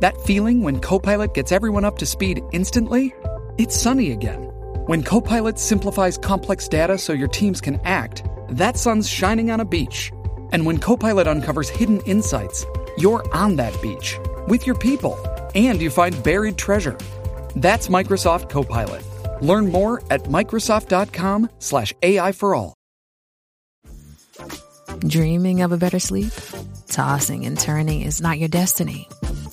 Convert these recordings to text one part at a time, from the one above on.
That feeling when Copilot gets everyone up to speed instantly? It's sunny again. When Copilot simplifies complex data so your teams can act, that sun's shining on a beach. And when Copilot uncovers hidden insights, you're on that beach with your people and you find buried treasure. That's Microsoft Copilot. Learn more at Microsoft.com/slash AI for all. Dreaming of a better sleep? Tossing and turning is not your destiny.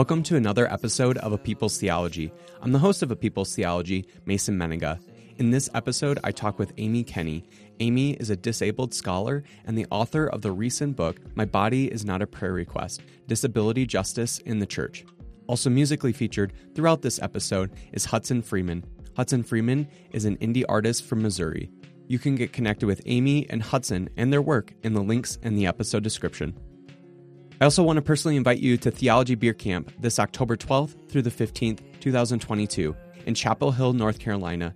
Welcome to another episode of A People's Theology. I'm the host of A People's Theology, Mason Mennenga. In this episode, I talk with Amy Kenny. Amy is a disabled scholar and the author of the recent book, My Body is Not a Prayer Request Disability Justice in the Church. Also, musically featured throughout this episode is Hudson Freeman. Hudson Freeman is an indie artist from Missouri. You can get connected with Amy and Hudson and their work in the links in the episode description. I also want to personally invite you to Theology Beer Camp this October 12th through the 15th, 2022, in Chapel Hill, North Carolina.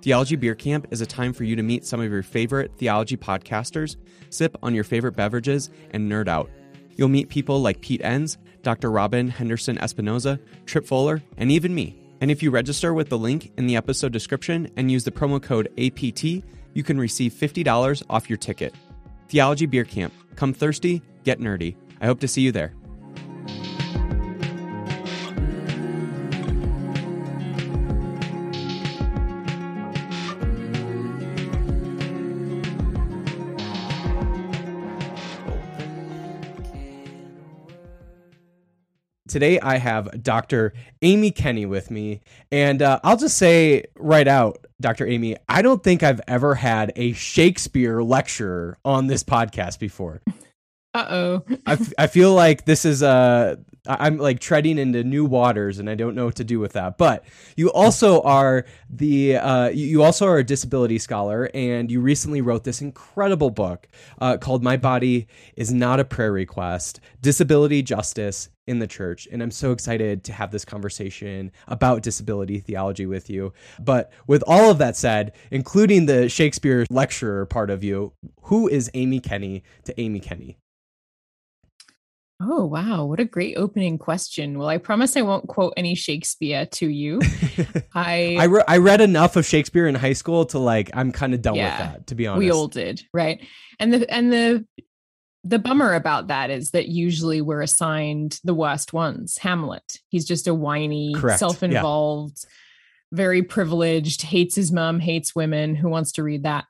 Theology Beer Camp is a time for you to meet some of your favorite theology podcasters, sip on your favorite beverages, and nerd out. You'll meet people like Pete Enns, Dr. Robyn Henderson Espinoza, Tripp Fuller, and even me. And if you register with the link in the episode description and use the promo code APT, you can receive $50 off your ticket. Theology Beer Camp. Come thirsty, get nerdy. I hope to see you there. Today I have Dr. Amy Kenny with me, and uh, I'll just say right out, Dr. Amy, I don't think I've ever had a Shakespeare lecturer on this podcast before. Uh oh. I, f- I feel like this is uh I'm like treading into new waters and I don't know what to do with that. But you also are the uh, you also are a disability scholar and you recently wrote this incredible book uh, called My Body is Not a Prayer Request: Disability Justice in the Church. And I'm so excited to have this conversation about disability theology with you. But with all of that said, including the Shakespeare lecturer part of you, who is Amy Kenny to Amy Kenny? Oh, wow. What a great opening question. Well, I promise I won't quote any Shakespeare to you. I I, re- I read enough of Shakespeare in high school to like I'm kind of done Yeah, with that to be honest. we all did, right? And the and the the bummer about that is that usually we're assigned the worst ones. Hamlet. He's just a whiny, Correct. Self-involved, very privileged, hates his mom, hates women, who wants to read that.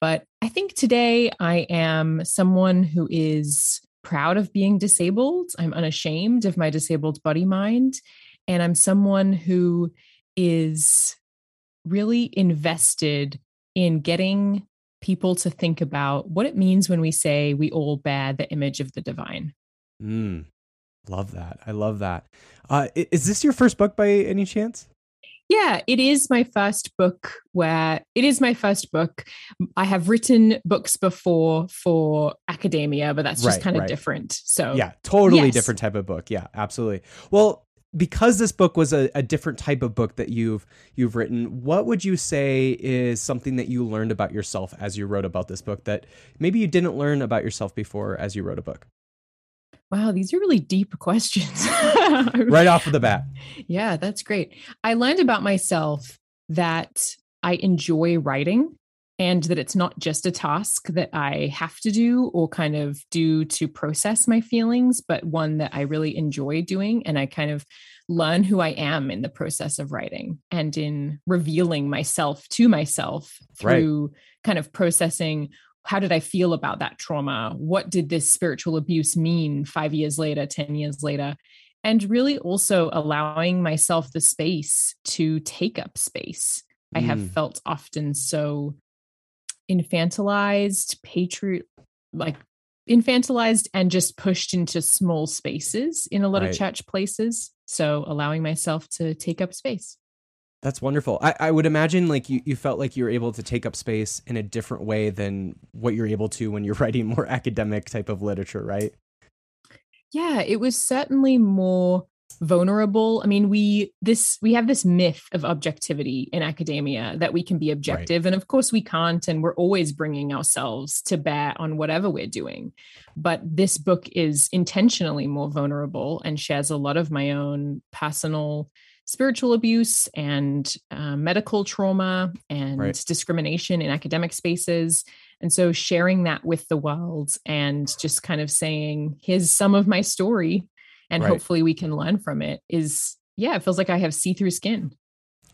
But I think today I am someone who is proud of being disabled. I'm unashamed of my disabled body mind. And I'm someone who is really invested in getting people to think about what it means when we say we all bear the image of the divine. Mm, love that. I love that. Uh, is this your first book by any chance? Yeah, it is my first book where it is my first book. I have written books before for academia, but that's just Right, kind of right. different. So, Yeah, totally yes. different type of book. Yeah, absolutely. Well, because this book was a, a different type of book that you've you've written, what would you say is something that you learned about yourself as you wrote about this book that maybe you didn't learn about yourself before as you wrote a book? Wow, these are really deep questions. Right off of the bat. Yeah, that's great. I learned about myself that I enjoy writing and that it's not just a task that I have to do or kind of do to process my feelings, but one that I really enjoy doing. And I kind of learn who I am in the process of writing and in revealing myself to myself Right. through kind of processing how did I feel about that trauma? What did this spiritual abuse mean five years later, 10 years later? And really also allowing myself the space to take up space. I have Mm. felt often so infantilized, patriot, like infantilized and just pushed into small spaces in a lot Right. of church places. So allowing myself to take up space. That's wonderful. I, I would imagine like you, you felt like you were able to take up space in a different way than what you're able to when you're writing more academic type of literature, right? Yeah, it was certainly more vulnerable. I mean, we this we have this myth of objectivity in academia that we can be objective and of course we can't and we're always bringing ourselves to bear on whatever we're doing. But this book is intentionally more vulnerable and shares a lot of my own personal spiritual abuse and uh, medical trauma and Right. discrimination in academic spaces. And so sharing that with the world and just kind of saying, here's some of my story, and Right. hopefully we can learn from it is, yeah, it feels like I have see through skin.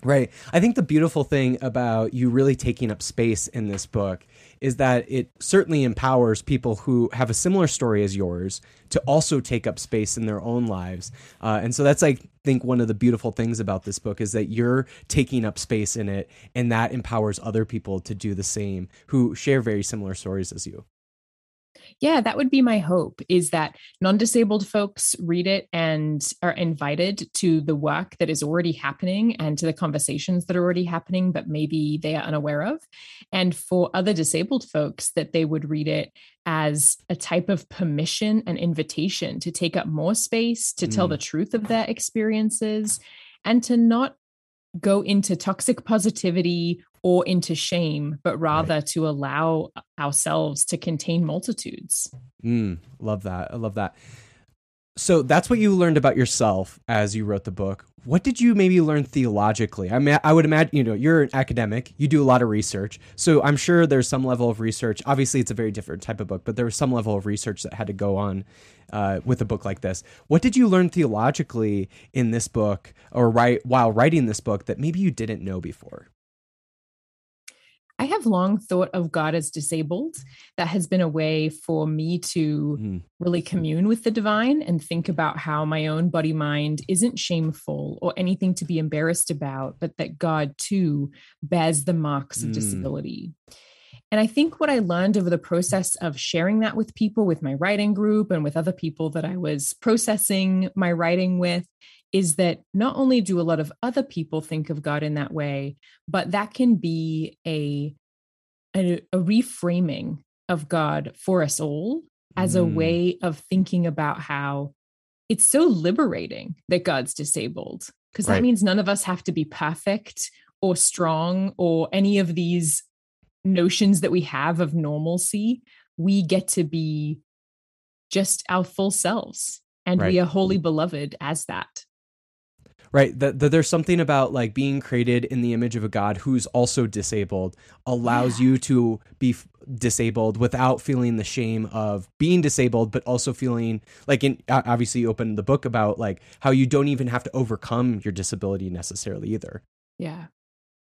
Right. I think the beautiful thing about you really taking up space in this book is that it certainly empowers people who have a similar story as yours to also take up space in their own lives. Uh, and so that's, I think, one of the beautiful things about this book is that you're taking up space in it, and that empowers other people to do the same who share very similar stories as you. Yeah, that would be my hope is that non disabled folks read it and are invited to the work that is already happening and to the conversations that are already happening, but maybe they are unaware of. And for other disabled folks, that they would read it as a type of permission and invitation to take up more space, to tell Mm. the truth of their experiences, and to not go into toxic positivity or into shame, but rather to allow ourselves to contain multitudes. Mm, love that. I love that. So that's what you learned about yourself as you wrote the book. What did you maybe learn theologically? I mean, I would imagine, you know, you're an academic, you do a lot of research. So I'm sure there's some level of research. Obviously, it's a very different type of book, but there was some level of research that had to go on uh, with a book like this. What did you learn theologically in this book or write while writing this book that maybe you didn't know before? I have long thought of God as disabled. That has been a way for me to Mm. really commune with the divine and think about how my own body mind isn't shameful or anything to be embarrassed about, but that God too bears the marks of Mm. disability. And I think what I learned over the process of sharing that with people, with my writing group, and with other people that I was processing my writing with, is that not only do a lot of other people think of God in that way, but that can be a, a, a reframing of God for us all as a Mm. way of thinking about how it's so liberating that God's disabled. Because Right. that means none of us have to be perfect or strong or any of these notions that we have of normalcy. We get to be just our full selves. And Right. we are wholly beloved as that. Right that, that there's something about like being created in the image of a god who's also disabled allows you to be f- disabled without feeling the shame of being disabled but also feeling like in obviously you opened the book about like how you don't even have to overcome your disability necessarily either Yeah.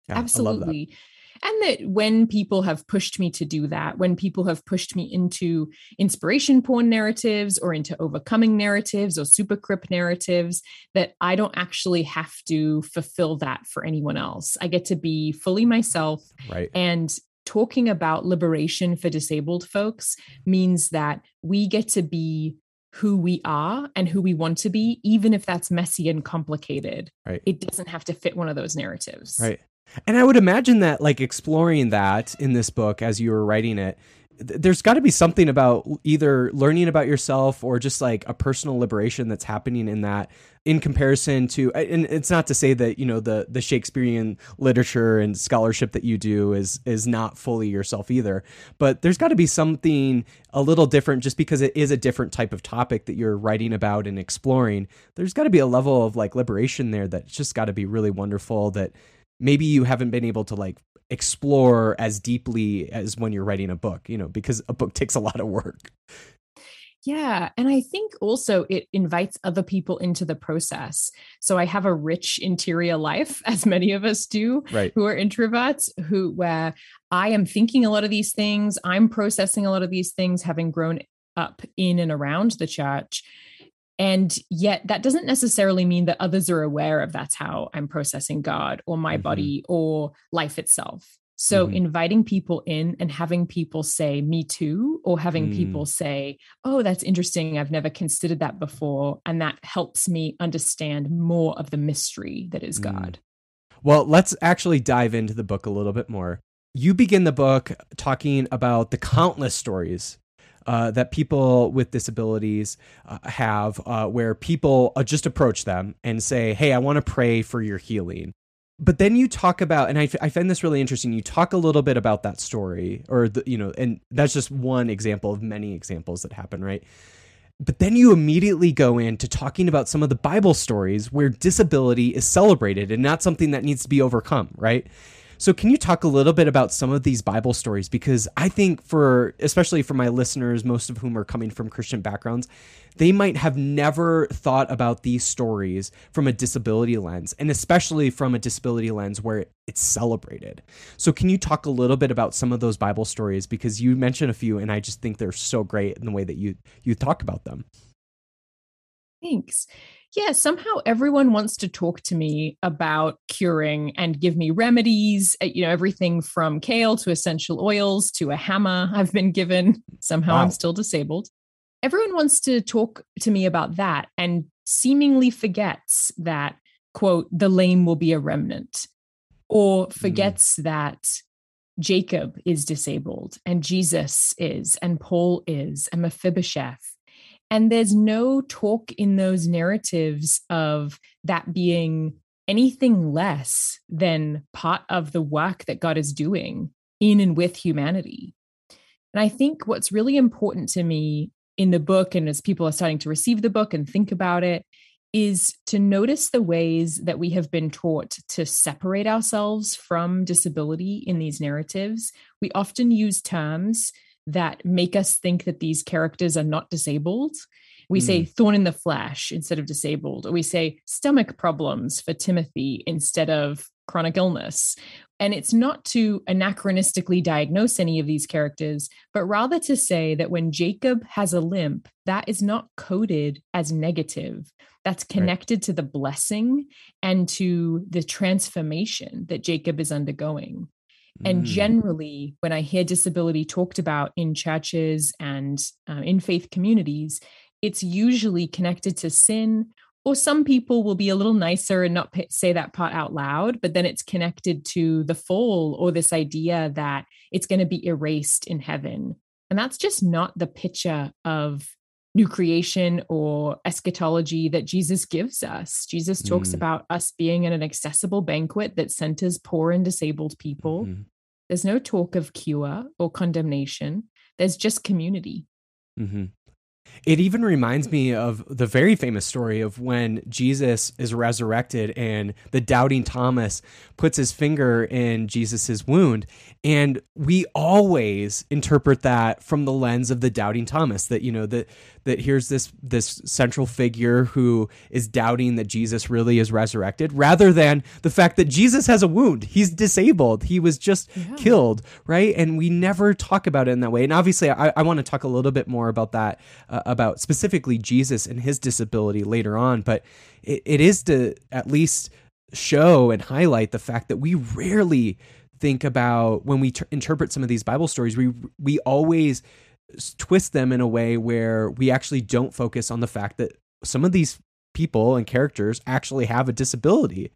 Yeah, I love that. Absolutely. And that when people have pushed me to do that, when people have pushed me into inspiration porn narratives or into overcoming narratives or supercrip narratives, that I don't actually have to fulfill that for anyone else. I get to be fully myself. right And talking about liberation for disabled folks means that we get to be who we are and who we want to be, even if that's messy and complicated. Right. It doesn't have to fit one of those narratives. Right. And I would imagine that, like, exploring that in this book as you were writing it, th- there's got to be something about either learning about yourself or just like a personal liberation that's happening in that in comparison to and it's not to say that you know the the shakespearean literature and scholarship that you do is is not fully yourself either. But there's got to be something a little different just because it is a different type of topic that you're writing about and exploring. There's got to be a level of like liberation there that's just got to be really wonderful that maybe you haven't been able to like explore as deeply as when you're writing a book you know because a book takes a lot of work Yeah. And I think also it invites other people into the process. So I have a rich interior life, as many of us do, right who are introverts, who where I am thinking a lot of these things, I'm processing a lot of these things, having grown up in and around the church. And yet, that doesn't necessarily mean that others are aware of that's how I'm processing God or my Mhm. body or life itself. So, Mhm. inviting people in and having people say, me too, or having Mm. people say, oh, that's interesting. I've never considered that before. And that helps me understand more of the mystery that is Mm. God. Well, let's actually dive into the book a little bit more. You begin the book talking about the countless stories uh, that people with disabilities uh, have, uh, where people uh, just approach them and say, Hey, I want to pray for your healing. But then you talk about, and I, find this really interesting. You talk a little bit about that story, or the, you know, and that's just one example of many examples that happen, right? But then you immediately go into talking about some of the Bible stories where disability is celebrated and not something that needs to be overcome, right? So, can you talk a little bit about some of these Bible stories? Because I think, for especially for my listeners, most of whom are coming from Christian backgrounds, they might have never thought about these stories from a disability lens, and especially from a disability lens where it's celebrated. So, can you talk a little bit about some of those Bible stories? Because you mentioned a few, and I just think they're so great in the way that you you talk about them. Thanks. Yeah, somehow everyone wants to talk to me about curing and give me remedies, uh, you know, everything from kale to essential oils to a hammer I've been given. Somehow Wow. I'm still disabled. Everyone wants to talk to me about that and seemingly forgets that, quote, the lame will be a remnant, or forgets that Jacob is disabled and Jesus is and Paul is and Mephibosheth and there's no talk in those narratives of that being anything less than part of the work that God is doing in and with humanity. And I think what's really important to me in the book, and as people are starting to receive the book and think about it, is to notice the ways that we have been taught to separate ourselves from disability in these narratives. We often use terms that make us think that these characters are not disabled. We say hmm. thorn in the flesh instead of disabled, or we say stomach problems for Timothy instead of chronic illness. And it's not to anachronistically diagnose any of these characters, but rather to say that when Jacob has a limp, that is not coded as negative. That's connected to the blessing and to the transformation that Jacob is undergoing. And Mm. generally, when I hear disability talked about in churches and uh, in faith communities, it's usually connected to sin. Or some people will be a little nicer and not pa- say that part out loud, but then it's connected to the fall or this idea that it's going to be erased in heaven. And that's just not the picture of new creation or eschatology that Jesus gives us. Jesus talks Mm. about us being in an accessible banquet that centers poor and disabled people. Mhm. There's no talk of cure or condemnation. There's just community. hmm It even reminds me of the very famous story of when Jesus is resurrected and the doubting Thomas puts his finger in Jesus's wound. And we always interpret that from the lens of the doubting Thomas that, you know, that, that here's this, this central figure who is doubting that Jesus really is resurrected rather than the fact that Jesus has a wound. He's disabled. He was just yeah. killed. Right. And we never talk about it in that way. And obviously I, I want to talk a little bit more about that, uh, about specifically Jesus and his disability later on, but it, it is to at least show and highlight the fact that we rarely think about when we ter- interpret some of these Bible stories, we we always twist them in a way where we actually don't focus on the fact that some of these people and characters actually have a disability.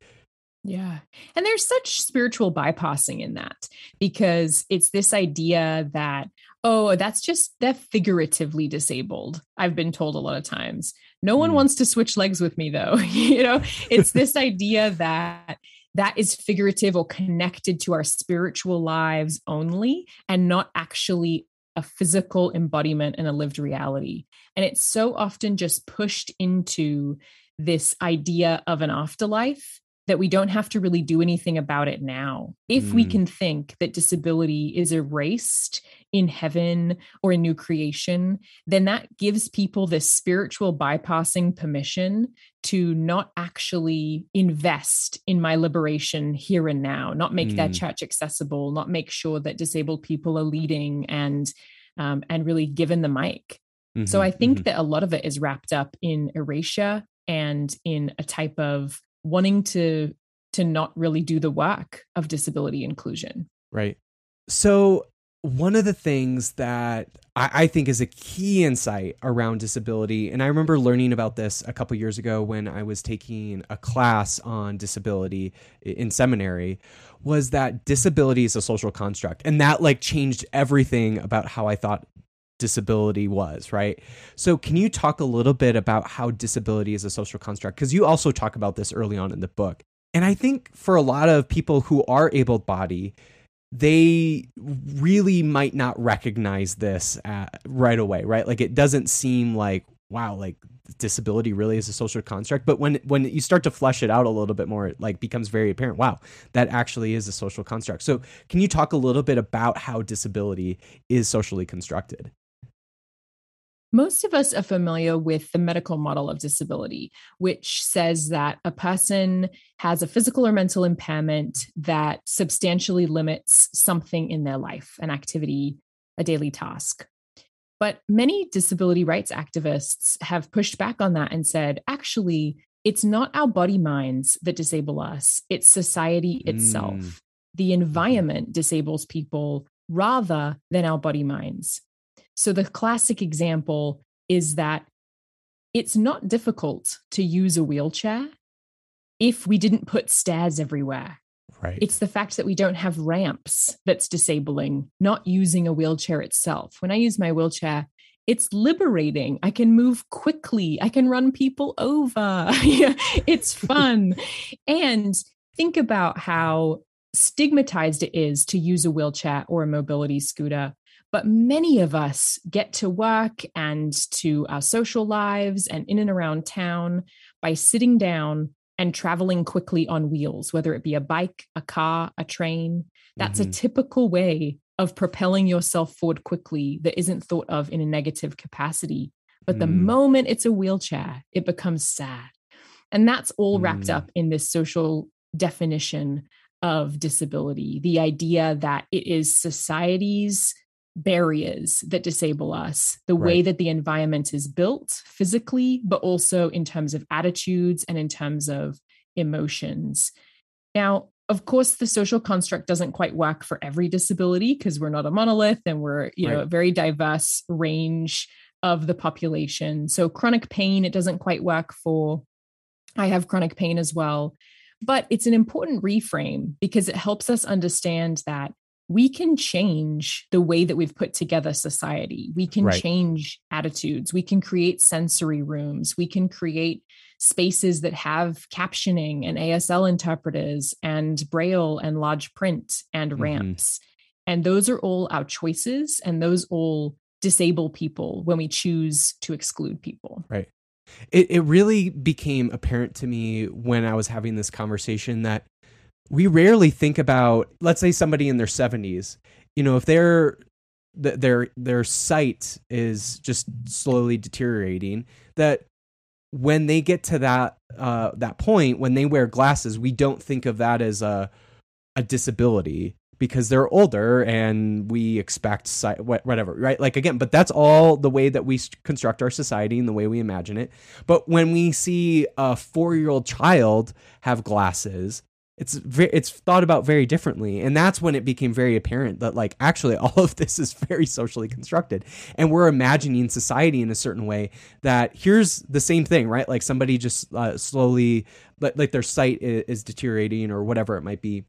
Yeah. And there's such spiritual bypassing in that because it's this idea that, oh, that's just that figuratively disabled. I've been told a lot of times. No one mm. wants to switch legs with me though. you know, it's this idea that that is figurative or connected to our spiritual lives only and not actually a physical embodiment and a lived reality. And it's so often just pushed into this idea of an afterlife that we don't have to really do anything about it now. If mm. we can think that disability is erased in heaven or in new creation, then that gives people this spiritual bypassing permission to not actually invest in my liberation here and now, not make mm. that church accessible, not make sure that disabled people are leading and um, and really given the mic. Mm-hmm, so I think mm-hmm. that a lot of it is wrapped up in erasure and in a type of wanting to to not really do the work of disability inclusion. Right. So one of the things that I, I, think is a key insight around disability, and I remember learning about this a couple years ago when I was taking a class on disability in seminary, was that disability is a social construct. And that like changed everything about how I thought disability was, right? So, can you talk a little bit about how disability is a social construct? Because you also talk about this early on in the book. And I think for a lot of people who are able bodied, they really might not recognize this at, right away, right? Like it doesn't seem like, wow, like disability really is a social construct but when when you start to flesh it out a little bit more it like becomes very apparent wow that actually is a social construct so can you talk a little bit about how disability is socially constructed most of us are familiar with the medical model of disability, which says that a person has a physical or mental impairment that substantially limits something in their life, an activity, a daily task. But many disability rights activists have pushed back on that and said, actually, it's not our body minds that disable us, it's society itself. Mm. The mm-hmm. environment disables people rather than our body minds. So the classic example is that it's not difficult to use a wheelchair if we didn't put stairs everywhere. Right. It's the fact that we don't have ramps that's disabling, not using a wheelchair itself. When I use my wheelchair, it's liberating. I can move quickly. I can run people over. it's fun. and think about how stigmatized it is to use a wheelchair or a mobility scooter but many of us get to work and to our social lives and in and around town by sitting down and traveling quickly on wheels, whether it be a bike, a car, a train. That's mm-hmm. a typical way of propelling yourself forward quickly that isn't thought of in a negative capacity. But mm. the moment it's a wheelchair, it becomes sad. And that's all wrapped mm. up in this social definition of disability the idea that it is society's barriers that disable us, the right. way that the environment is built physically, but also in terms of attitudes and in terms of emotions. Now, of course, the social construct doesn't quite work for every disability because we're not a monolith and we're, you right. know, a very diverse range of the population. So chronic pain, it doesn't quite work for. I have chronic pain as well. But it's an important reframe because it helps us understand that we can change the way that we've put together society. We can right. change attitudes. We can create sensory rooms. We can create spaces that have captioning and ASL interpreters and braille and large print and mm-hmm. ramps. And those are all our choices and those all disable people when we choose to exclude people. Right. It it really became apparent to me when I was having this conversation that we rarely think about let's say somebody in their 70s, you know, if their their their sight is just slowly deteriorating that when they get to that uh that point when they wear glasses, we don't think of that as a a disability because they're older and we expect whatever right? Like again but that's all the way that we construct our society and the way we imagine it. But when we see a 4-year-old child have glasses it's it's thought about very differently and that's when it became very apparent that like actually all of this is very socially constructed and we're imagining society in a certain way that here's the same thing right? Like somebody just uh, slowly like, like their sight is, is deteriorating or whatever it might be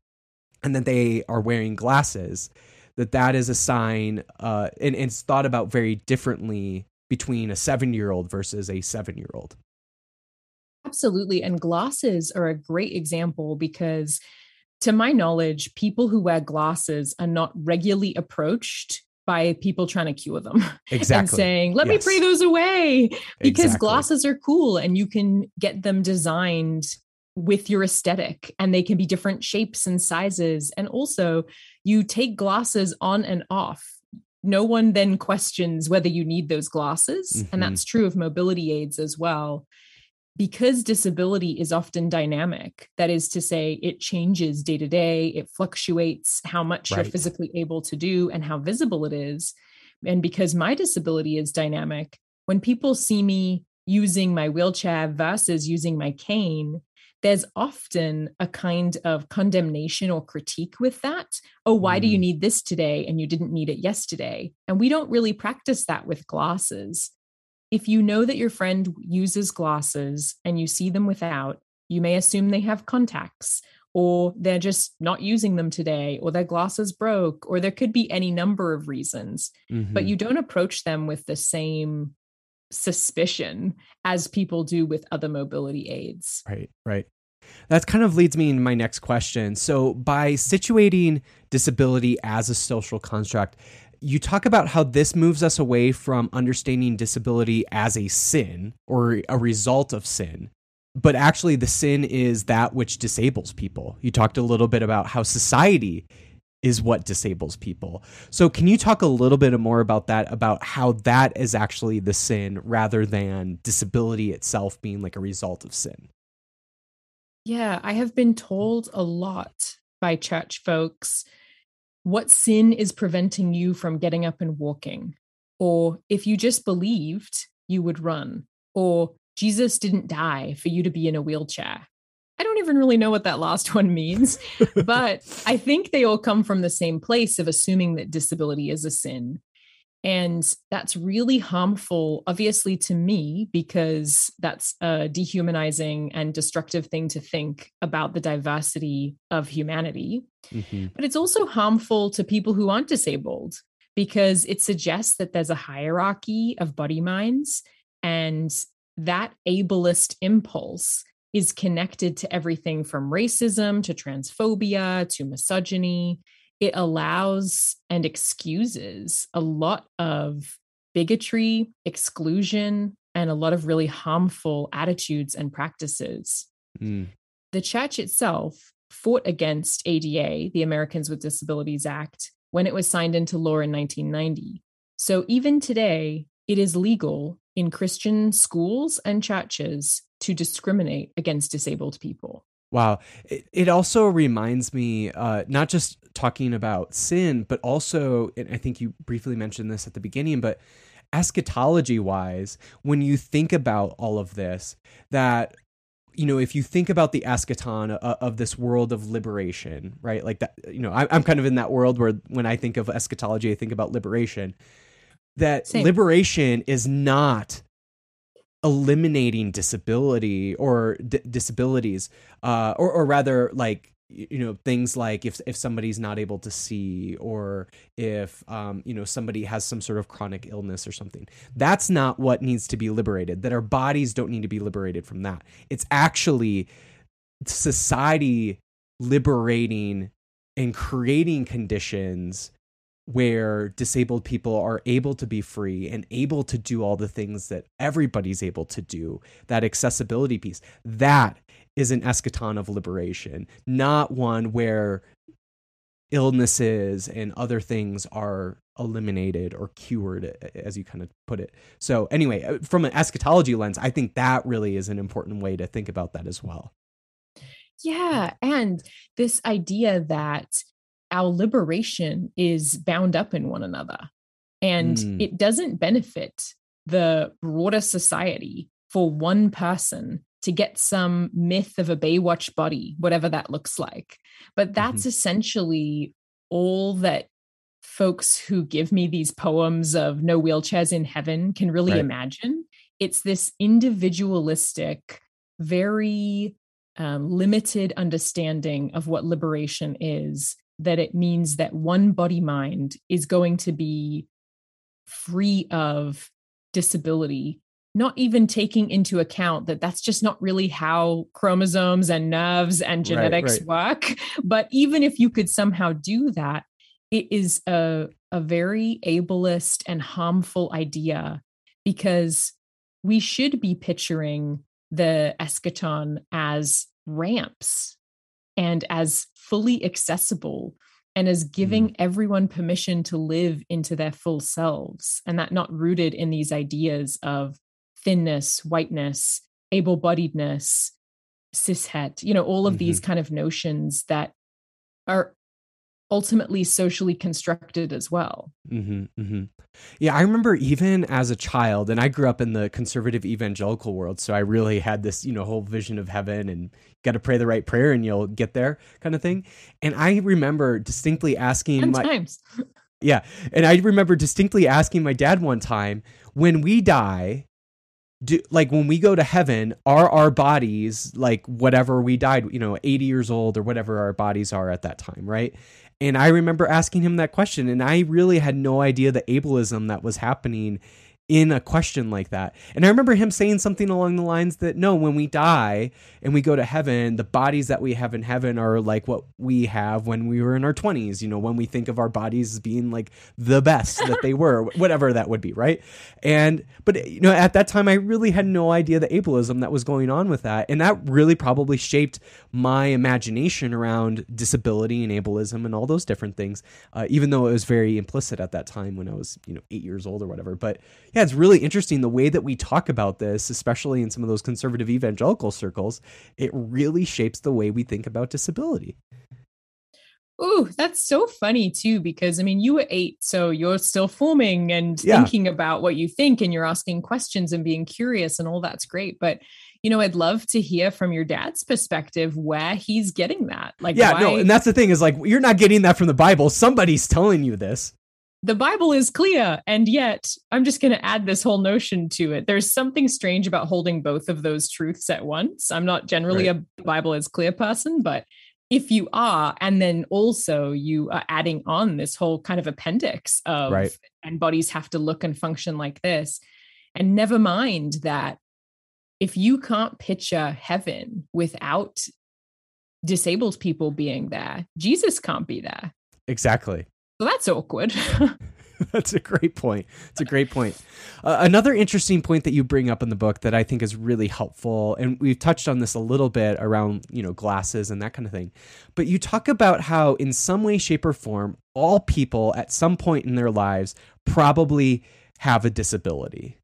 and that they are wearing glasses that that is a sign uh and, and it's thought about very differently between a seven year old versus a seven year old Absolutely. And glasses are a great example because, to my knowledge, people who wear glasses are not regularly approached by people trying to cure them and exactly saying, let me Yes. pray those away because Exactly. glasses are cool and you can get them designed with your aesthetic and they can be different shapes and sizes. And also, you take glasses on and off. No one then questions whether you need those glasses. Mhm. And that's true of mobility aids as well. Because disability is often dynamic, that is to say, it changes day to day, it fluctuates how much you're physically able to do and how visible it is. And because my disability is dynamic, when people see me using my wheelchair versus using my cane, there's often a kind of condemnation or critique with that. Oh, why do you Mm. need this today and you didn't need it yesterday? And we don't really practice that with glasses. If you know that your friend uses glasses and you see them without, you may assume they have contacts or they're just not using them today or their glasses broke or there could be any number of reasons but Mhm. you don't approach them with the same suspicion as people do with other mobility aids. Right, right. That kind of leads me into my next question. So, by situating disability as a social construct, you talk about how this moves us away from understanding disability as a sin or a result of sin. But actually, the sin is that which disables people. You talked a little bit about how society is what disables people. So, can you talk a little bit more about that, about how that is actually the sin rather than disability itself being like a result of sin? Yeah, I have been told a lot by church folks what sin is preventing you from getting up and walking. Or if you just believed, you would run. Or Jesus didn't die for you to be in a wheelchair. I don't even really know what that last one means, but I think they all come from the same place of assuming that disability is a sin. And that's really harmful, obviously, to me, because that's a dehumanizing and destructive thing to think about the diversity of humanity. Mhm. But it's also harmful to people who aren't disabled because it suggests that there's a hierarchy of body minds and that ableist impulse is connected to everything from racism to transphobia to misogyny. It allows and excuses a lot of bigotry, exclusion, and a lot of really harmful attitudes and practices Mm. the church itself fought against ADA, the Americans with Disabilities Act, when it was signed into law in 1990. So even today, it is legal in Christian schools and churches to discriminate against disabled people. Wow. It, also reminds me, uh, not just talking about sin, but also, and I think you briefly mentioned this at the beginning, but eschatology wise, when you think about all of this, that you know, if you think about the eschaton of, of this world of liberation, right? Like that, you know, I, I'm kind of in that world where when I think of eschatology, I think about liberation. That Same. liberation is not eliminating disability or d- disabilities, uh, or, or rather, like you know, things like if if somebody's not able to see, or if um, you know somebody has some sort of chronic illness or something. That's not what needs to be liberated. That our bodies don't need to be liberated from that. It's actually society liberating and creating conditions where disabled people are able to be free and able to do all the things that everybody's able to do, that accessibility piece, that is an eschaton of liberation, not one where illnesses and other things are eliminated or cured as you kind of put it so anyway uh, from an eschatology lens i think that really is an important way to think about that as well yeah and this idea that our liberation is bound up in one another and Mm. it doesn't benefit the broader society for one person to get some myth of a Baywatch body, whatever that looks like. But that's Mm-hmm. essentially all that folks who give me these poems of no wheelchairs in heaven can really Right. imagine. It's this individualistic, very um, limited understanding of what liberation is, that it means that one body mind is going to be free of disability not even taking into account that that's just not really how chromosomes and nerves and genetics right. work but even if you could somehow do that it is a a very ableist and harmful idea because we should be picturing the eschaton as ramps and as fully accessible and as giving mm. everyone permission to live into their full selves and that not rooted in these ideas of thinness whiteness able-bodiedness cishet you know all of these kind of notions that are ultimately socially constructed as well. Hmm hmm Yeah, I remember even as a child, and I grew up in the conservative evangelical world, so I really had this, you know, whole vision of heaven and got to pray the right prayer and you'll get there kind of thing. And I remember distinctly asking and my times. Yeah, and I remember distinctly asking my dad one time, when we die, do like when we go to heaven, are our bodies like whatever we died, you know, 80 years old or whatever our bodies are at that time, right? And I remember asking him that question, and I really had no idea the ableism that was happening in a question like that. And I remember him saying something along the lines that no, when we die and we go to heaven, the bodies that we have in heaven are like what we have when we were in our 20s, you know, when we think of our bodies as being like the best that they were, whatever that would be, right? And but you know, at that time I really had no idea the ableism that was going on with that. And that really probably shaped my imagination around disability and ableism and all those different things, uh, even though it was very implicit at that time when I was, you know, eight years old or whatever. But yeah, it's really interesting the way that we talk about this, especially in some of those conservative evangelical circles. It really shapes the way we think about disability. Oh, that's so funny too, because I mean, you were eight, so you're still forming and Yeah. thinking about what you think, and you're asking questions and being curious, and all that's great. But you know, I'd love to hear from your dad's perspective where he's getting that. Like, yeah, why no, and that's the thing is like you're not getting that from the Bible. Somebody's telling you this. The Bible is clear, and yet I'm just going to add this whole notion to it. There's something strange about holding both of those truths at once. I'm not generally a Bible is clear person, but if you are, and then also you are adding on this whole kind of appendix of Right. and bodies have to look and function like this. And never mind that if you can't picture heaven without disabled people being there, Jesus can't be there. Exactly. So that's awkward. That's a great point. It's a great point. Uh, another interesting point that you bring up in the book that I think is really helpful, and we've touched on this a little bit around, you know, glasses and that kind of thing. But you talk about how, in some way, shape, or form, all people at some point in their lives probably have a disability.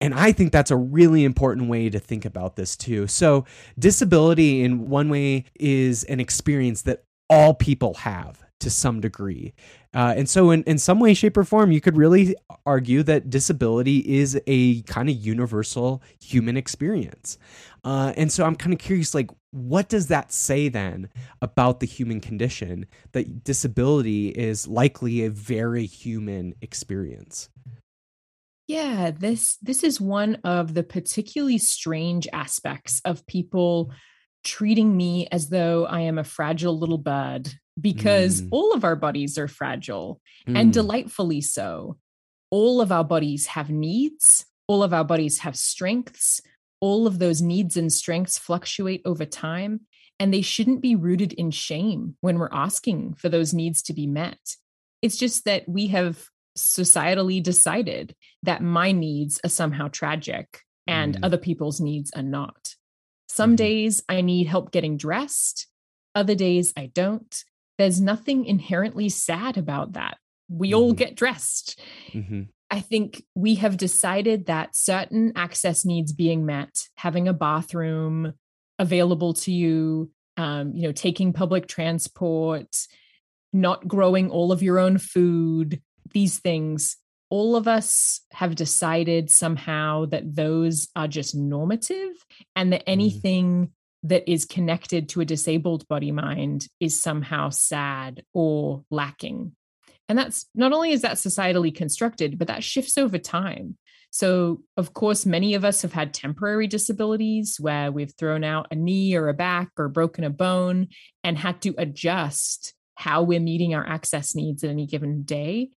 And I think that's a really important way to think about this too. So, disability, in one way, is an experience that all people have to some degree. Uh, and so, in, in some way, shape, or form, you could really argue that disability is a kind of universal human experience. Uh, and so, I'm kind of curious like, what does that say then about the human condition that disability is likely a very human experience? Yeah, this this is one of the particularly strange aspects of people treating me as though I am a fragile little bird because Mm. all of our bodies are fragile Mm. and delightfully so. All of our bodies have needs, all of our bodies have strengths. All of those needs and strengths fluctuate over time, and they shouldn't be rooted in shame when we're asking for those needs to be met. It's just that we have societally decided that my needs are somehow tragic and Mm. other people's needs are not. Some Mhm. days I need help getting dressed, other days I don't. There's nothing inherently sad about that. We all Mhm. get dressed. hmm I think we have decided that certain access needs being met, having a bathroom available to you, um, you know, taking public transport, not growing all of your own food, these things, all of us have decided somehow that those are just normative and that mm. anything that is connected to a disabled body mind is somehow sad or lacking. And that's not only is that societally constructed, but that shifts over time. So, of course, many of us have had temporary disabilities where we've thrown out a knee or a back or broken a bone and had to adjust how we're meeting our access needs at any given day.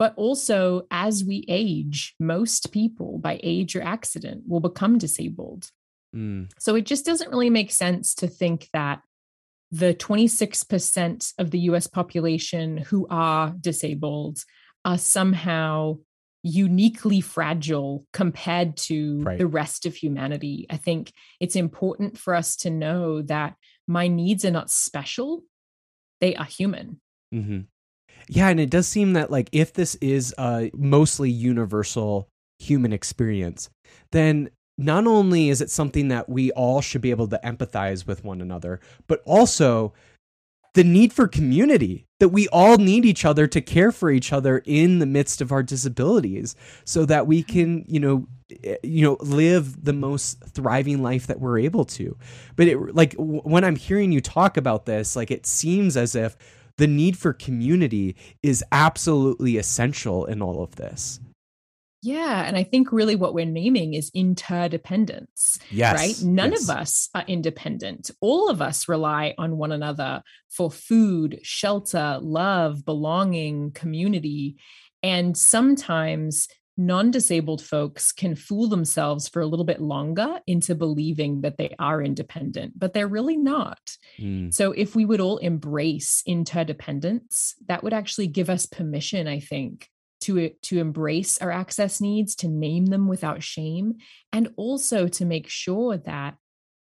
But also, as we age, most people by age or accident will become disabled. Mm. So it just doesn't really make sense to think that the 26% of the US population who are disabled are somehow uniquely fragile compared to Right. the rest of humanity. I think it's important for us to know that my needs are not special, they are human. hmm Yeah, and it does seem that like if this is a mostly universal human experience, then not only is it something that we all should be able to empathize with one another, but also the need for community that we all need each other to care for each other in the midst of our disabilities so that we can you know eh, you know live the most thriving life that we're able to. But it like w- when i'm hearing you talk about this like it seems as if the need for community is absolutely essential in all of this Yeah. And I think really what we're naming is interdependence. yes right? None yes. of us are independent. All of us rely on one another for food, shelter, love, belonging, community. And sometimes non disabled folks can fool themselves for a little bit longer into believing that they are independent, but they're really not. Mm, So, if we would all embrace interdependence, that would actually give us permission, I think, to, to embrace our access needs, to name them without shame, and also to make sure that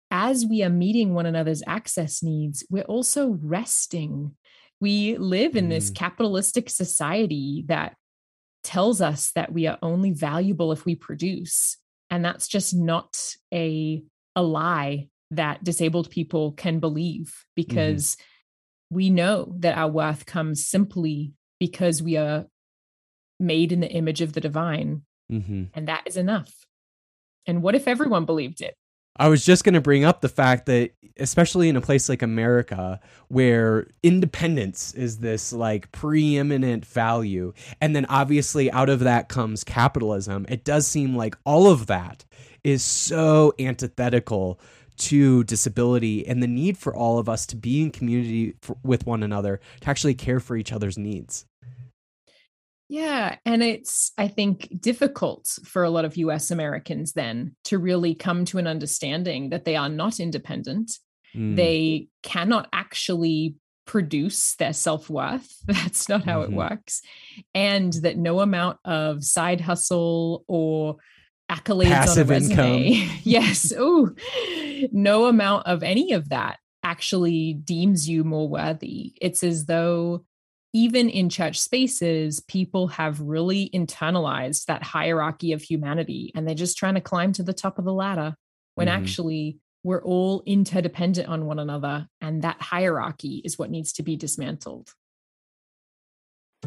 as we are meeting one another's access needs, we're also resting. We live in this Mm. capitalistic society that tells us that we are only valuable if we produce. And that's just not a, a lie that disabled people can believe because we know that our worth comes simply because we are made in the image of the divine. mhm. And that is enough. And what if everyone believed it? I was just going to bring up the fact that, especially in a place like America, where independence is this like preeminent value, and then obviously out of that comes capitalism, it does seem like all of that is so antithetical to disability and the need for all of us to be in community f with one another to actually care for each other's needs. Yeah. And it's, I think, difficult for a lot of US Americans then to really come to an understanding that they are not independent. Mm, They cannot actually produce their self worth. That's not how Mhm. it works. And that no amount of side hustle or accolades Passive on a resume. income. yes. Oh, no amount of any of that actually deems you more worthy. It's as though even in church spaces, people have really internalized that hierarchy of humanity and they're just trying to climb to the top of the ladder when Mhm. actually we're all interdependent on one another. And that hierarchy is what needs to be dismantled.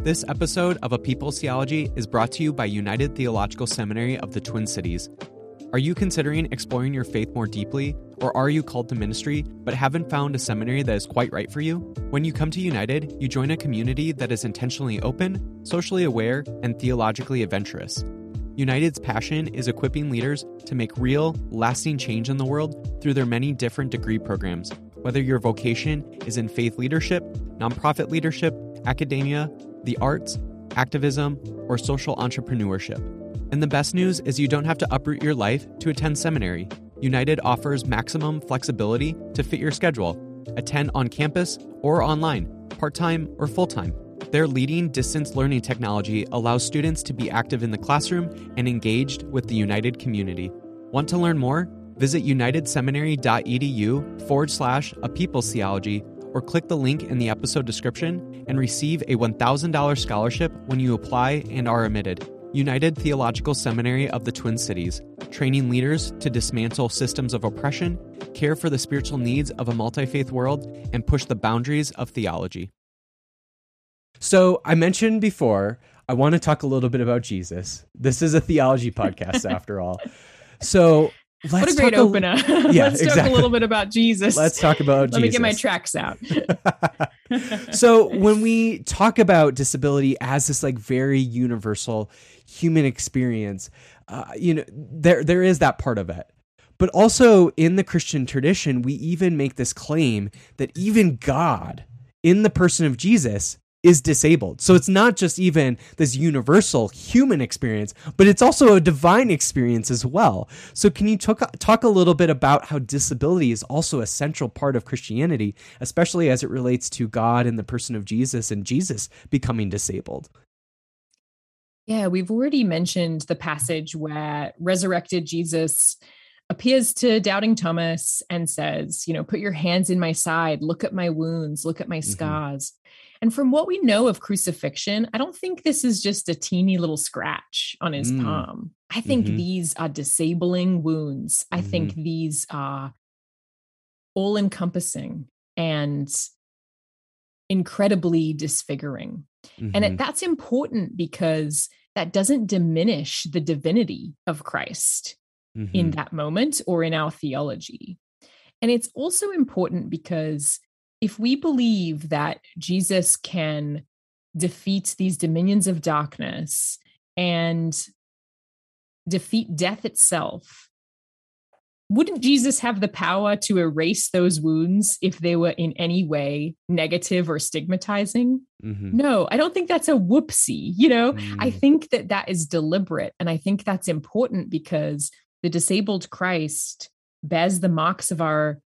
This episode of A People's Theology is brought to you by United Theological Seminary of the Twin Cities. Are you considering exploring your faith more deeply, or are you called to ministry but haven't found a seminary that is quite right for you? When you come to United, you join a community that is intentionally open, socially aware, and theologically adventurous. United's passion is equipping leaders to make real, lasting change in the world through their many different degree programs. Whether your vocation is in faith leadership, nonprofit leadership, academia, the arts, activism, or social entrepreneurship. And the best news is you don't have to uproot your life to attend seminary. United offers maximum flexibility to fit your schedule. Attend on campus or online, part time or full time. Their leading distance learning technology allows students to be active in the classroom and engaged with the United community. Want to learn more? Visit unitedseminary.edu forward slash a people's theology or click the link in the episode description and receive a $1,000 scholarship when you apply and are admitted. United Theological Seminary of the Twin Cities, training leaders to dismantle systems of oppression, care for the spiritual needs of a multi faith world, and push the boundaries of theology. So I mentioned before, I want to talk a little bit about Jesus. This is a theology podcast, after all. So what a great talk opener. Yeah, Let's talk exactly. a little bit about Jesus. Let's talk about Jesus. Let me get my tracks out. so when we talk about disability as this like very universal human experience, uh, you know, there there is that part of it. But also in the Christian tradition, we even make this claim that even God, in the person of Jesus, is disabled. So it's not just even this universal human experience, but it's also a divine experience as well. So can you talk talk a little bit about how disability is also a central part of Christianity, especially as it relates to God and the person of Jesus and Jesus becoming disabled? Yeah, we've already mentioned the passage where resurrected Jesus appears to doubting Thomas and says, you know, put your hands in my side, look at my wounds, look at my mm-hmm. scars. And from what we know of crucifixion, I don't think this is just a teeny little scratch on his Mm. palm. I think Mhm. these are disabling wounds. I think these are all encompassing and incredibly disfiguring. And Mhm. it, that's important because that doesn't diminish the divinity of Christ in Mhm. that moment or in our theology. And it's also important because if we believe that Jesus can defeat these dominions of darkness and defeat death itself, wouldn't Jesus have the power to erase those wounds if they were in any way negative or stigmatizing? Mhm. No, I don't think that's a whoopsie. You know, I Mm. think that that is deliberate. And I think that's important because the disabled Christ bears the marks of our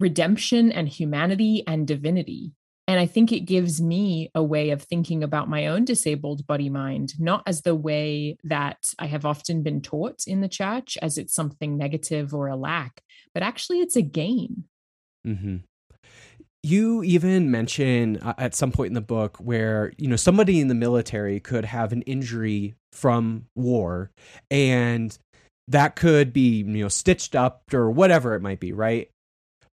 redemption and humanity and divinity. And I think it gives me a way of thinking about my own disabled body mind, not as the way that I have often been taught in the church, as it's something negative or a lack, but actually it's a gain. Mm-hmm. You even mention uh, at some point in the book where you know somebody in the military could have an injury from war, and that could be you know stitched up or whatever it might be, right?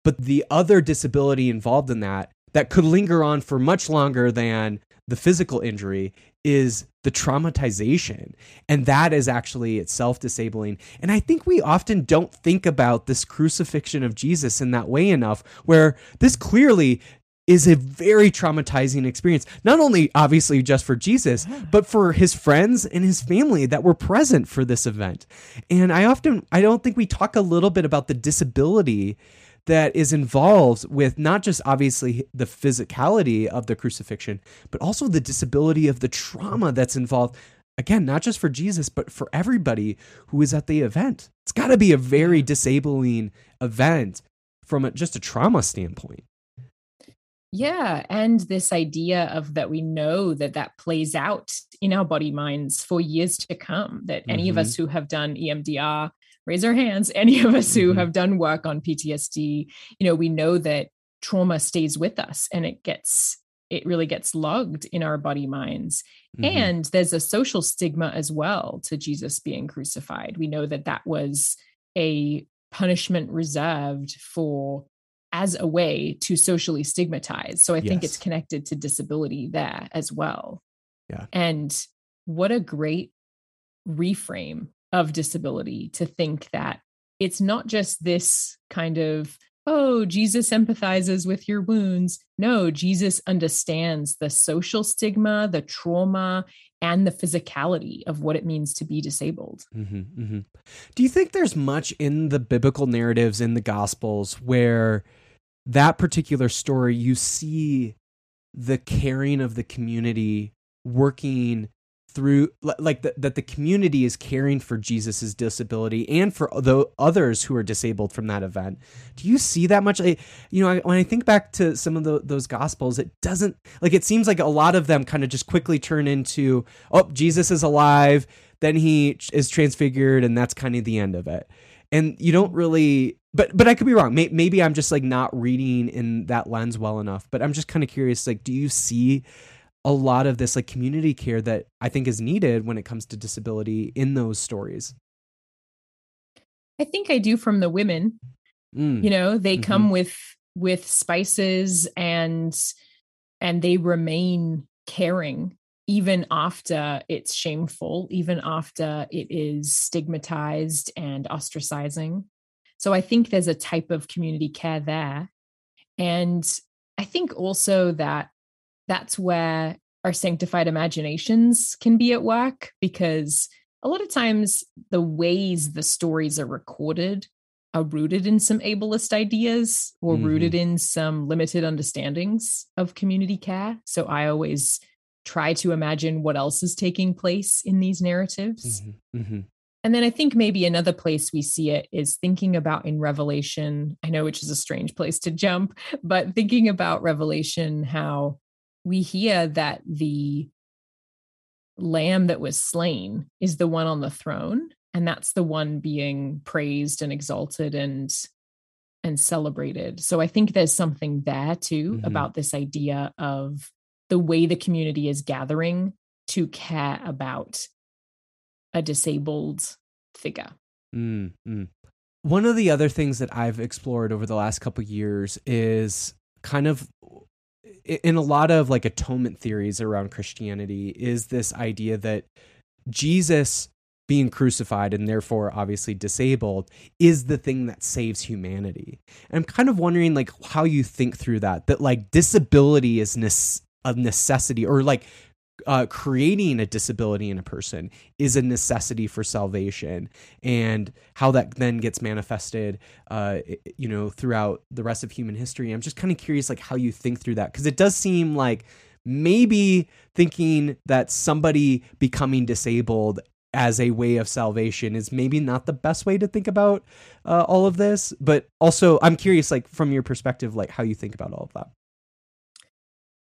But the other disability involved in that that could linger on for much longer than the physical injury is the traumatization. And that is actually itself disabling. And I think we often don't think about this crucifixion of Jesus in that way enough, where this clearly is a very traumatizing experience. Not only obviously just for Jesus, but for his friends and his family that were present for this event. And I often I don't think we talk a little bit about the disability that is involved with not just obviously the physicality of the crucifixion, but also the disability of the trauma that's involved. Again, not just for Jesus, but for everybody who is at the event. It's got to be a very disabling event from a, just a trauma standpoint. Yeah, and this idea of that we know that that plays out in our body minds for years to come. That any of Mhm. us who have done EMDR, raise our hands. Any of us who Mhm. have done work on PTSD, you know, we know that trauma stays with us and it gets it really gets logged in our body minds. Mhm. And there's a social stigma as well to Jesus being crucified. We know that that was a punishment reserved for as a way to socially stigmatize. So I think it's connected to disability there as well. Yeah. And what a great reframe of disability to think that it's not just this kind of oh, Jesus empathizes with your wounds. No, Jesus understands the social stigma, the trauma, and the physicality of what it means to be disabled. Mm-hmm, mm-hmm. Do you think there's much in the biblical narratives in the Gospels where that particular story you see the caring of the community working through like the, that the community is caring for Jesus's disability and for the others who are disabled from that event. Do you see that much? I, you know, I, when I think back to some of the, those gospels, it doesn't like it seems like a lot of them kind of just quickly turn into oh Jesus is alive, then he is transfigured, and that's kind of the end of it. And you don't really but but I could be wrong. Maybe I'm just like not reading in that lens well enough. But I'm just kind of curious. Like, do you see a lot of this like community care that I think is needed when it comes to disability in those stories? I think I do from the women. Mm. You know, they Mhm. come with with spices and and they remain caring even after it's shameful, even after it is stigmatized and ostracizing. So I think there's a type of community care there. And I think also that that's where our sanctified imaginations can be at work because a lot of times the ways the stories are recorded are rooted in some ableist ideas or Mhm. rooted in some limited understandings of community care. So I always try to imagine what else is taking place in these narratives. Mhm. Mhm. And then I think maybe another place we see it is thinking about in Revelation. I know which is a strange place to jump, but thinking about Revelation, how we hear that the lamb that was slain is the one on the throne, and that's the one being praised and exalted and and celebrated. So I think there's something there too Mhm. about this idea of the way the community is gathering to care about a disabled figure. Mm, mm. One of the other things that I've explored over the last couple years is kind of in a lot of like atonement theories around Christianity is this idea that Jesus being crucified and therefore obviously disabled is the thing that saves humanity. And I'm kind of wondering like how you think through that that like disability is nes- a necessity or like uh, creating a disability in a person is a necessity for salvation, and how that then gets manifested, uh, you know, throughout the rest of human history. I'm just kind of curious, like how you think through that, because it does seem like maybe thinking that somebody becoming disabled as a way of salvation is maybe not the best way to think about uh, all of this. But also, I'm curious, like from your perspective, like how you think about all of that.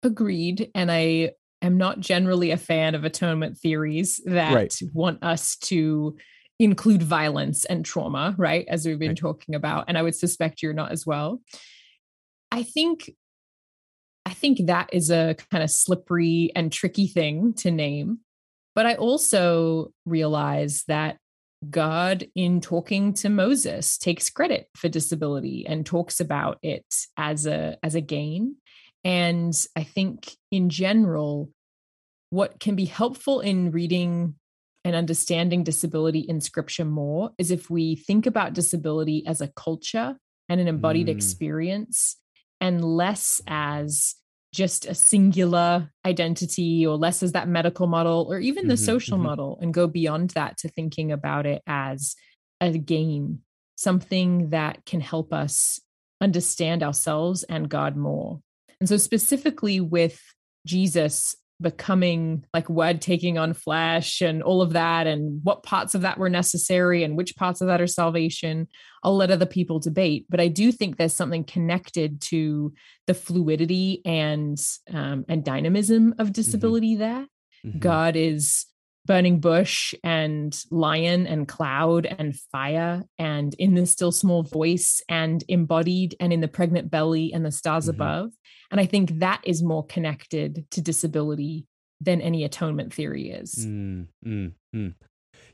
Agreed. And I am not generally a fan of atonement theories that Right. want us to include violence and trauma, right? As we've been Right. talking about. And I would suspect you're not as well. I think I think that is a kind of slippery and tricky thing to name. But I also realize that God, in talking to Moses, takes credit for disability and talks about it as a as a gain. And I think in general, what can be helpful in reading and understanding disability in scripture more is if we think about disability as a culture and an embodied Mm. experience and less as just a singular identity or less as that medical model or even the Mhm, social mhm. model and go beyond that to thinking about it as a game something that can help us understand ourselves and God more. And so, specifically with Jesus becoming like word taking on flesh and all of that, and what parts of that were necessary and which parts of that are salvation, I'll let other people debate. But I do think there's something connected to the fluidity and um, and dynamism of disability there. Mhm. God is burning bush and lion and cloud and fire and in the still small voice and embodied and in the pregnant belly and the stars Mhm. above. And I think that is more connected to disability than any atonement theory is. Mm, mm, mm.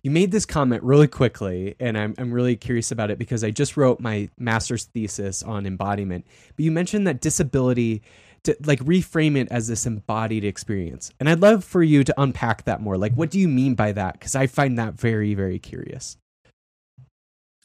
You made this comment really quickly, and I'm I'm really curious about it because I just wrote my master's thesis on embodiment. But you mentioned that disability to like reframe it as this embodied experience, and I'd love for you to unpack that more. Like, what do you mean by that? Because I find that very very curious.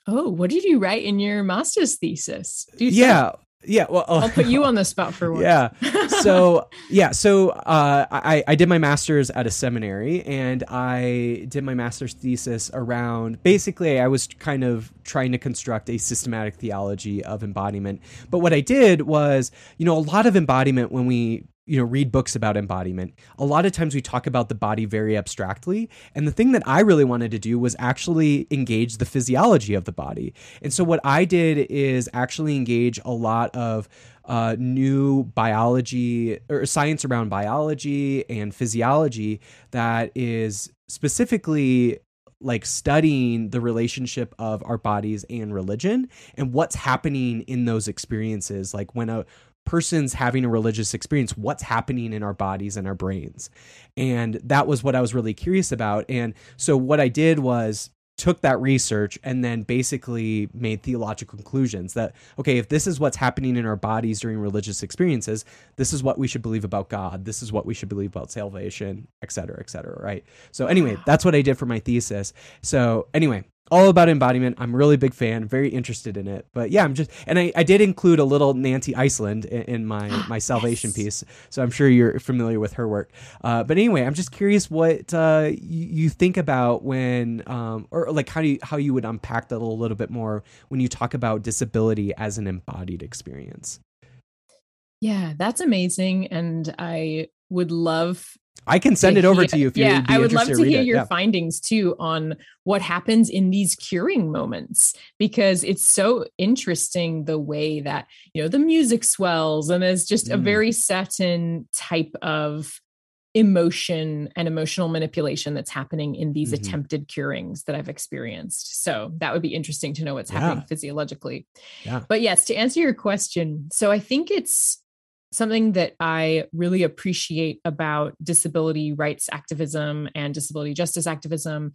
Oh, what did you write in your master's thesis? Do tell. Yeah, yeah. Well, I'll put you on the spot for one. Yeah. So yeah, so uh, I I did my master's at a seminary, and I did my master's thesis around basically I was kind of trying to construct a systematic theology of embodiment. But what I did was, you know, a lot of embodiment when we you know read books about embodiment. A lot of times we talk about the body very abstractly and the thing that i really wanted to do was actually engage the physiology of the body. And so what i did is actually engage a lot of uh, new biology or science around biology and physiology that is specifically like studying the relationship of our bodies and religion and what's happening in those experiences. Like when a person's having a religious experience what's happening in our bodies and our brains. And that was what i was really curious about. And so what i did was took that research and then basically made theological conclusions that okay if this is what's happening in our bodies during religious experiences this is what we should believe about god. This is what we should believe about salvation et cetera et cetera right? So anyway that's what i did for my thesis. So anyway all about embodiment. I'm a really big fan, very interested in it. But yeah, I'm just, and I, I did include a little Nancy Eiesland in, in my my salvation Yes. piece, so I'm sure you're familiar with her work. Uh, but anyway, I'm just curious what uh, you, you think about when, um, or like how do you how you would unpack that a little, little bit more when you talk about disability as an embodied experience. Yeah, that's amazing. And I would love I can send it over to you if you yeah, I would love interested to hear it. your Yeah. findings too on what happens in these curing moments because it's so interesting the way that you know the music swells and there's just a Mm. very certain type of emotion and emotional manipulation that's happening in these Mhm. attempted curings that I've experienced. So that would be interesting to know what's Yeah. happening physiologically. Yeah. But yes, to answer your question, so I think it's something that I really appreciate about disability rights activism and disability justice activism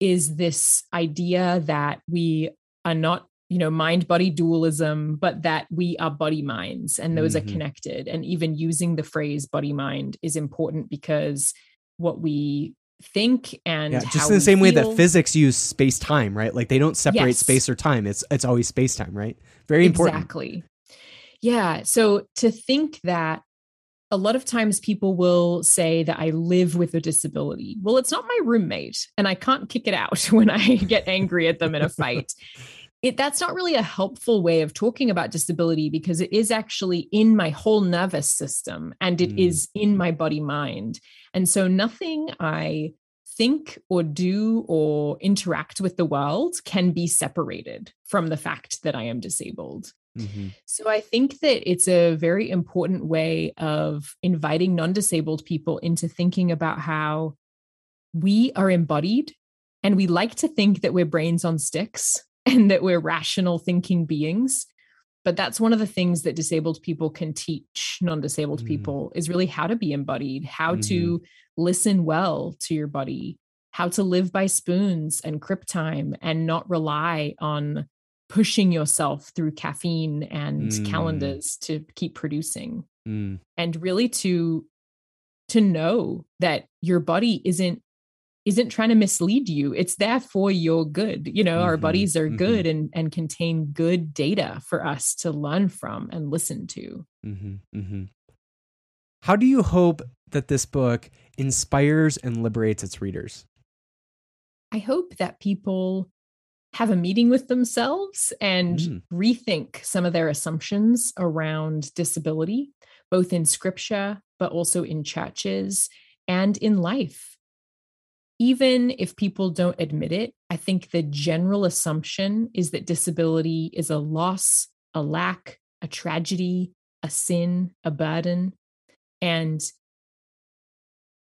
is this idea that we are not you know mind body dualism but that we are body minds and those Mhm. are connected and even using the phrase body mind is important because what we think and Yeah, just in the same way that physics use space time, right? Like they don't separate Yes. space or time. It's it's always space time, right? Very important. Exactly. Yeah. So to think that a lot of times people will say that I live with a disability. Well, it's not my roommate and I can't kick it out when I get angry at them in a fight. It, that's not really a helpful way of talking about disability because it is actually in my whole nervous system and it is Mm. in my body mind. And so nothing I think or do or interact with the world can be separated from the fact that I am disabled. Mhm. So I think that it's a very important way of inviting non disabled people into thinking about how we are embodied and we like to think that we're brains on sticks and that we're rational thinking beings. But that's one of the things that disabled people can teach non disabled Mm. people is really how to be embodied, how Mhm. to listen well to your body, how to live by spoons and crip time and not rely on pushing yourself through caffeine and Mm. calendars to keep producing Mm. and really to to know that your body isn't isn't trying to mislead you it's there for your good you know our Mhm, bodies are mhm. good and and contain good data for us to learn from and listen to hmm hmm How do you hope that this book inspires and liberates its readers? i hope that people have a meeting with themselves and Mm. rethink some of their assumptions around disability both in scripture but also in churches and in life even if people don't admit it, I think the general assumption is that disability is a loss, a lack, a tragedy, a sin, a burden. And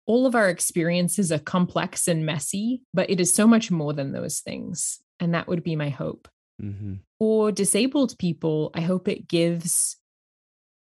all of our experiences are complex and messy, but it is so much more than those things. And that would be my hope. hmm For disabled people, I hope it gives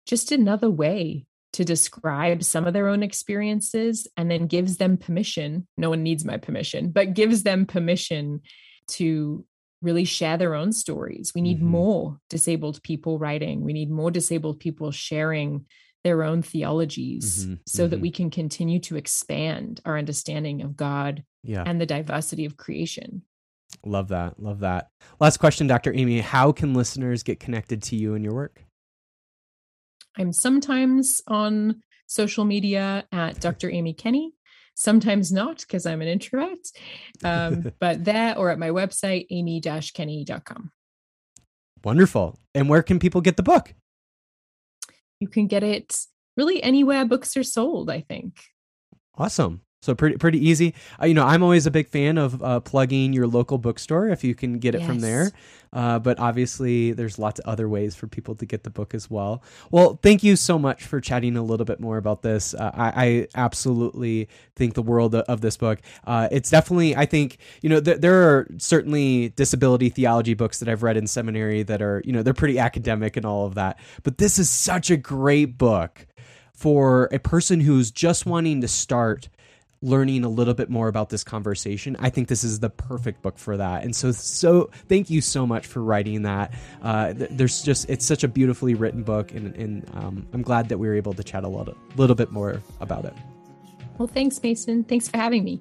just another way to describe some of their own experiences and then gives them permission. No one needs my permission, but gives them permission to really share their own stories. We need Mhm. more disabled people writing, we need more disabled people sharing their own theologies Mhm, so that mhm. we can continue to expand our understanding of God Yeah. and the diversity of creation. Love that. Love that. Last question, Dr. Amy. How can listeners get connected to you and your work? I'm sometimes on social media at Dr. Amy Kenny, sometimes not because I'm an introvert, um, but there or at my website, amy kenny.com. Wonderful. And where can people get the book? You can get it really anywhere books are sold, I think. Awesome. So pretty pretty easy. Uh, you know, I'm always a big fan of uh, plugging your local bookstore if you can get it from there. Uh, but obviously, there's lots of other ways for people to get the book as well. Well, thank you so much for chatting a little bit more about this. Uh, I, I absolutely think the world of, of this book. Uh, it's definitely, I think, you know, th- there are certainly disability theology books that I've read in seminary that are, you know, they're pretty academic and all of that. But this is such a great book for a person who's just wanting to start learning a little bit more about this conversation i think this is the perfect book for that and so so thank you so much for writing that uh, th- there's just it's such a beautifully written book and, and um, i'm glad that we were able to chat a little, little bit more about it Well, thanks, Mason. Thanks for having me.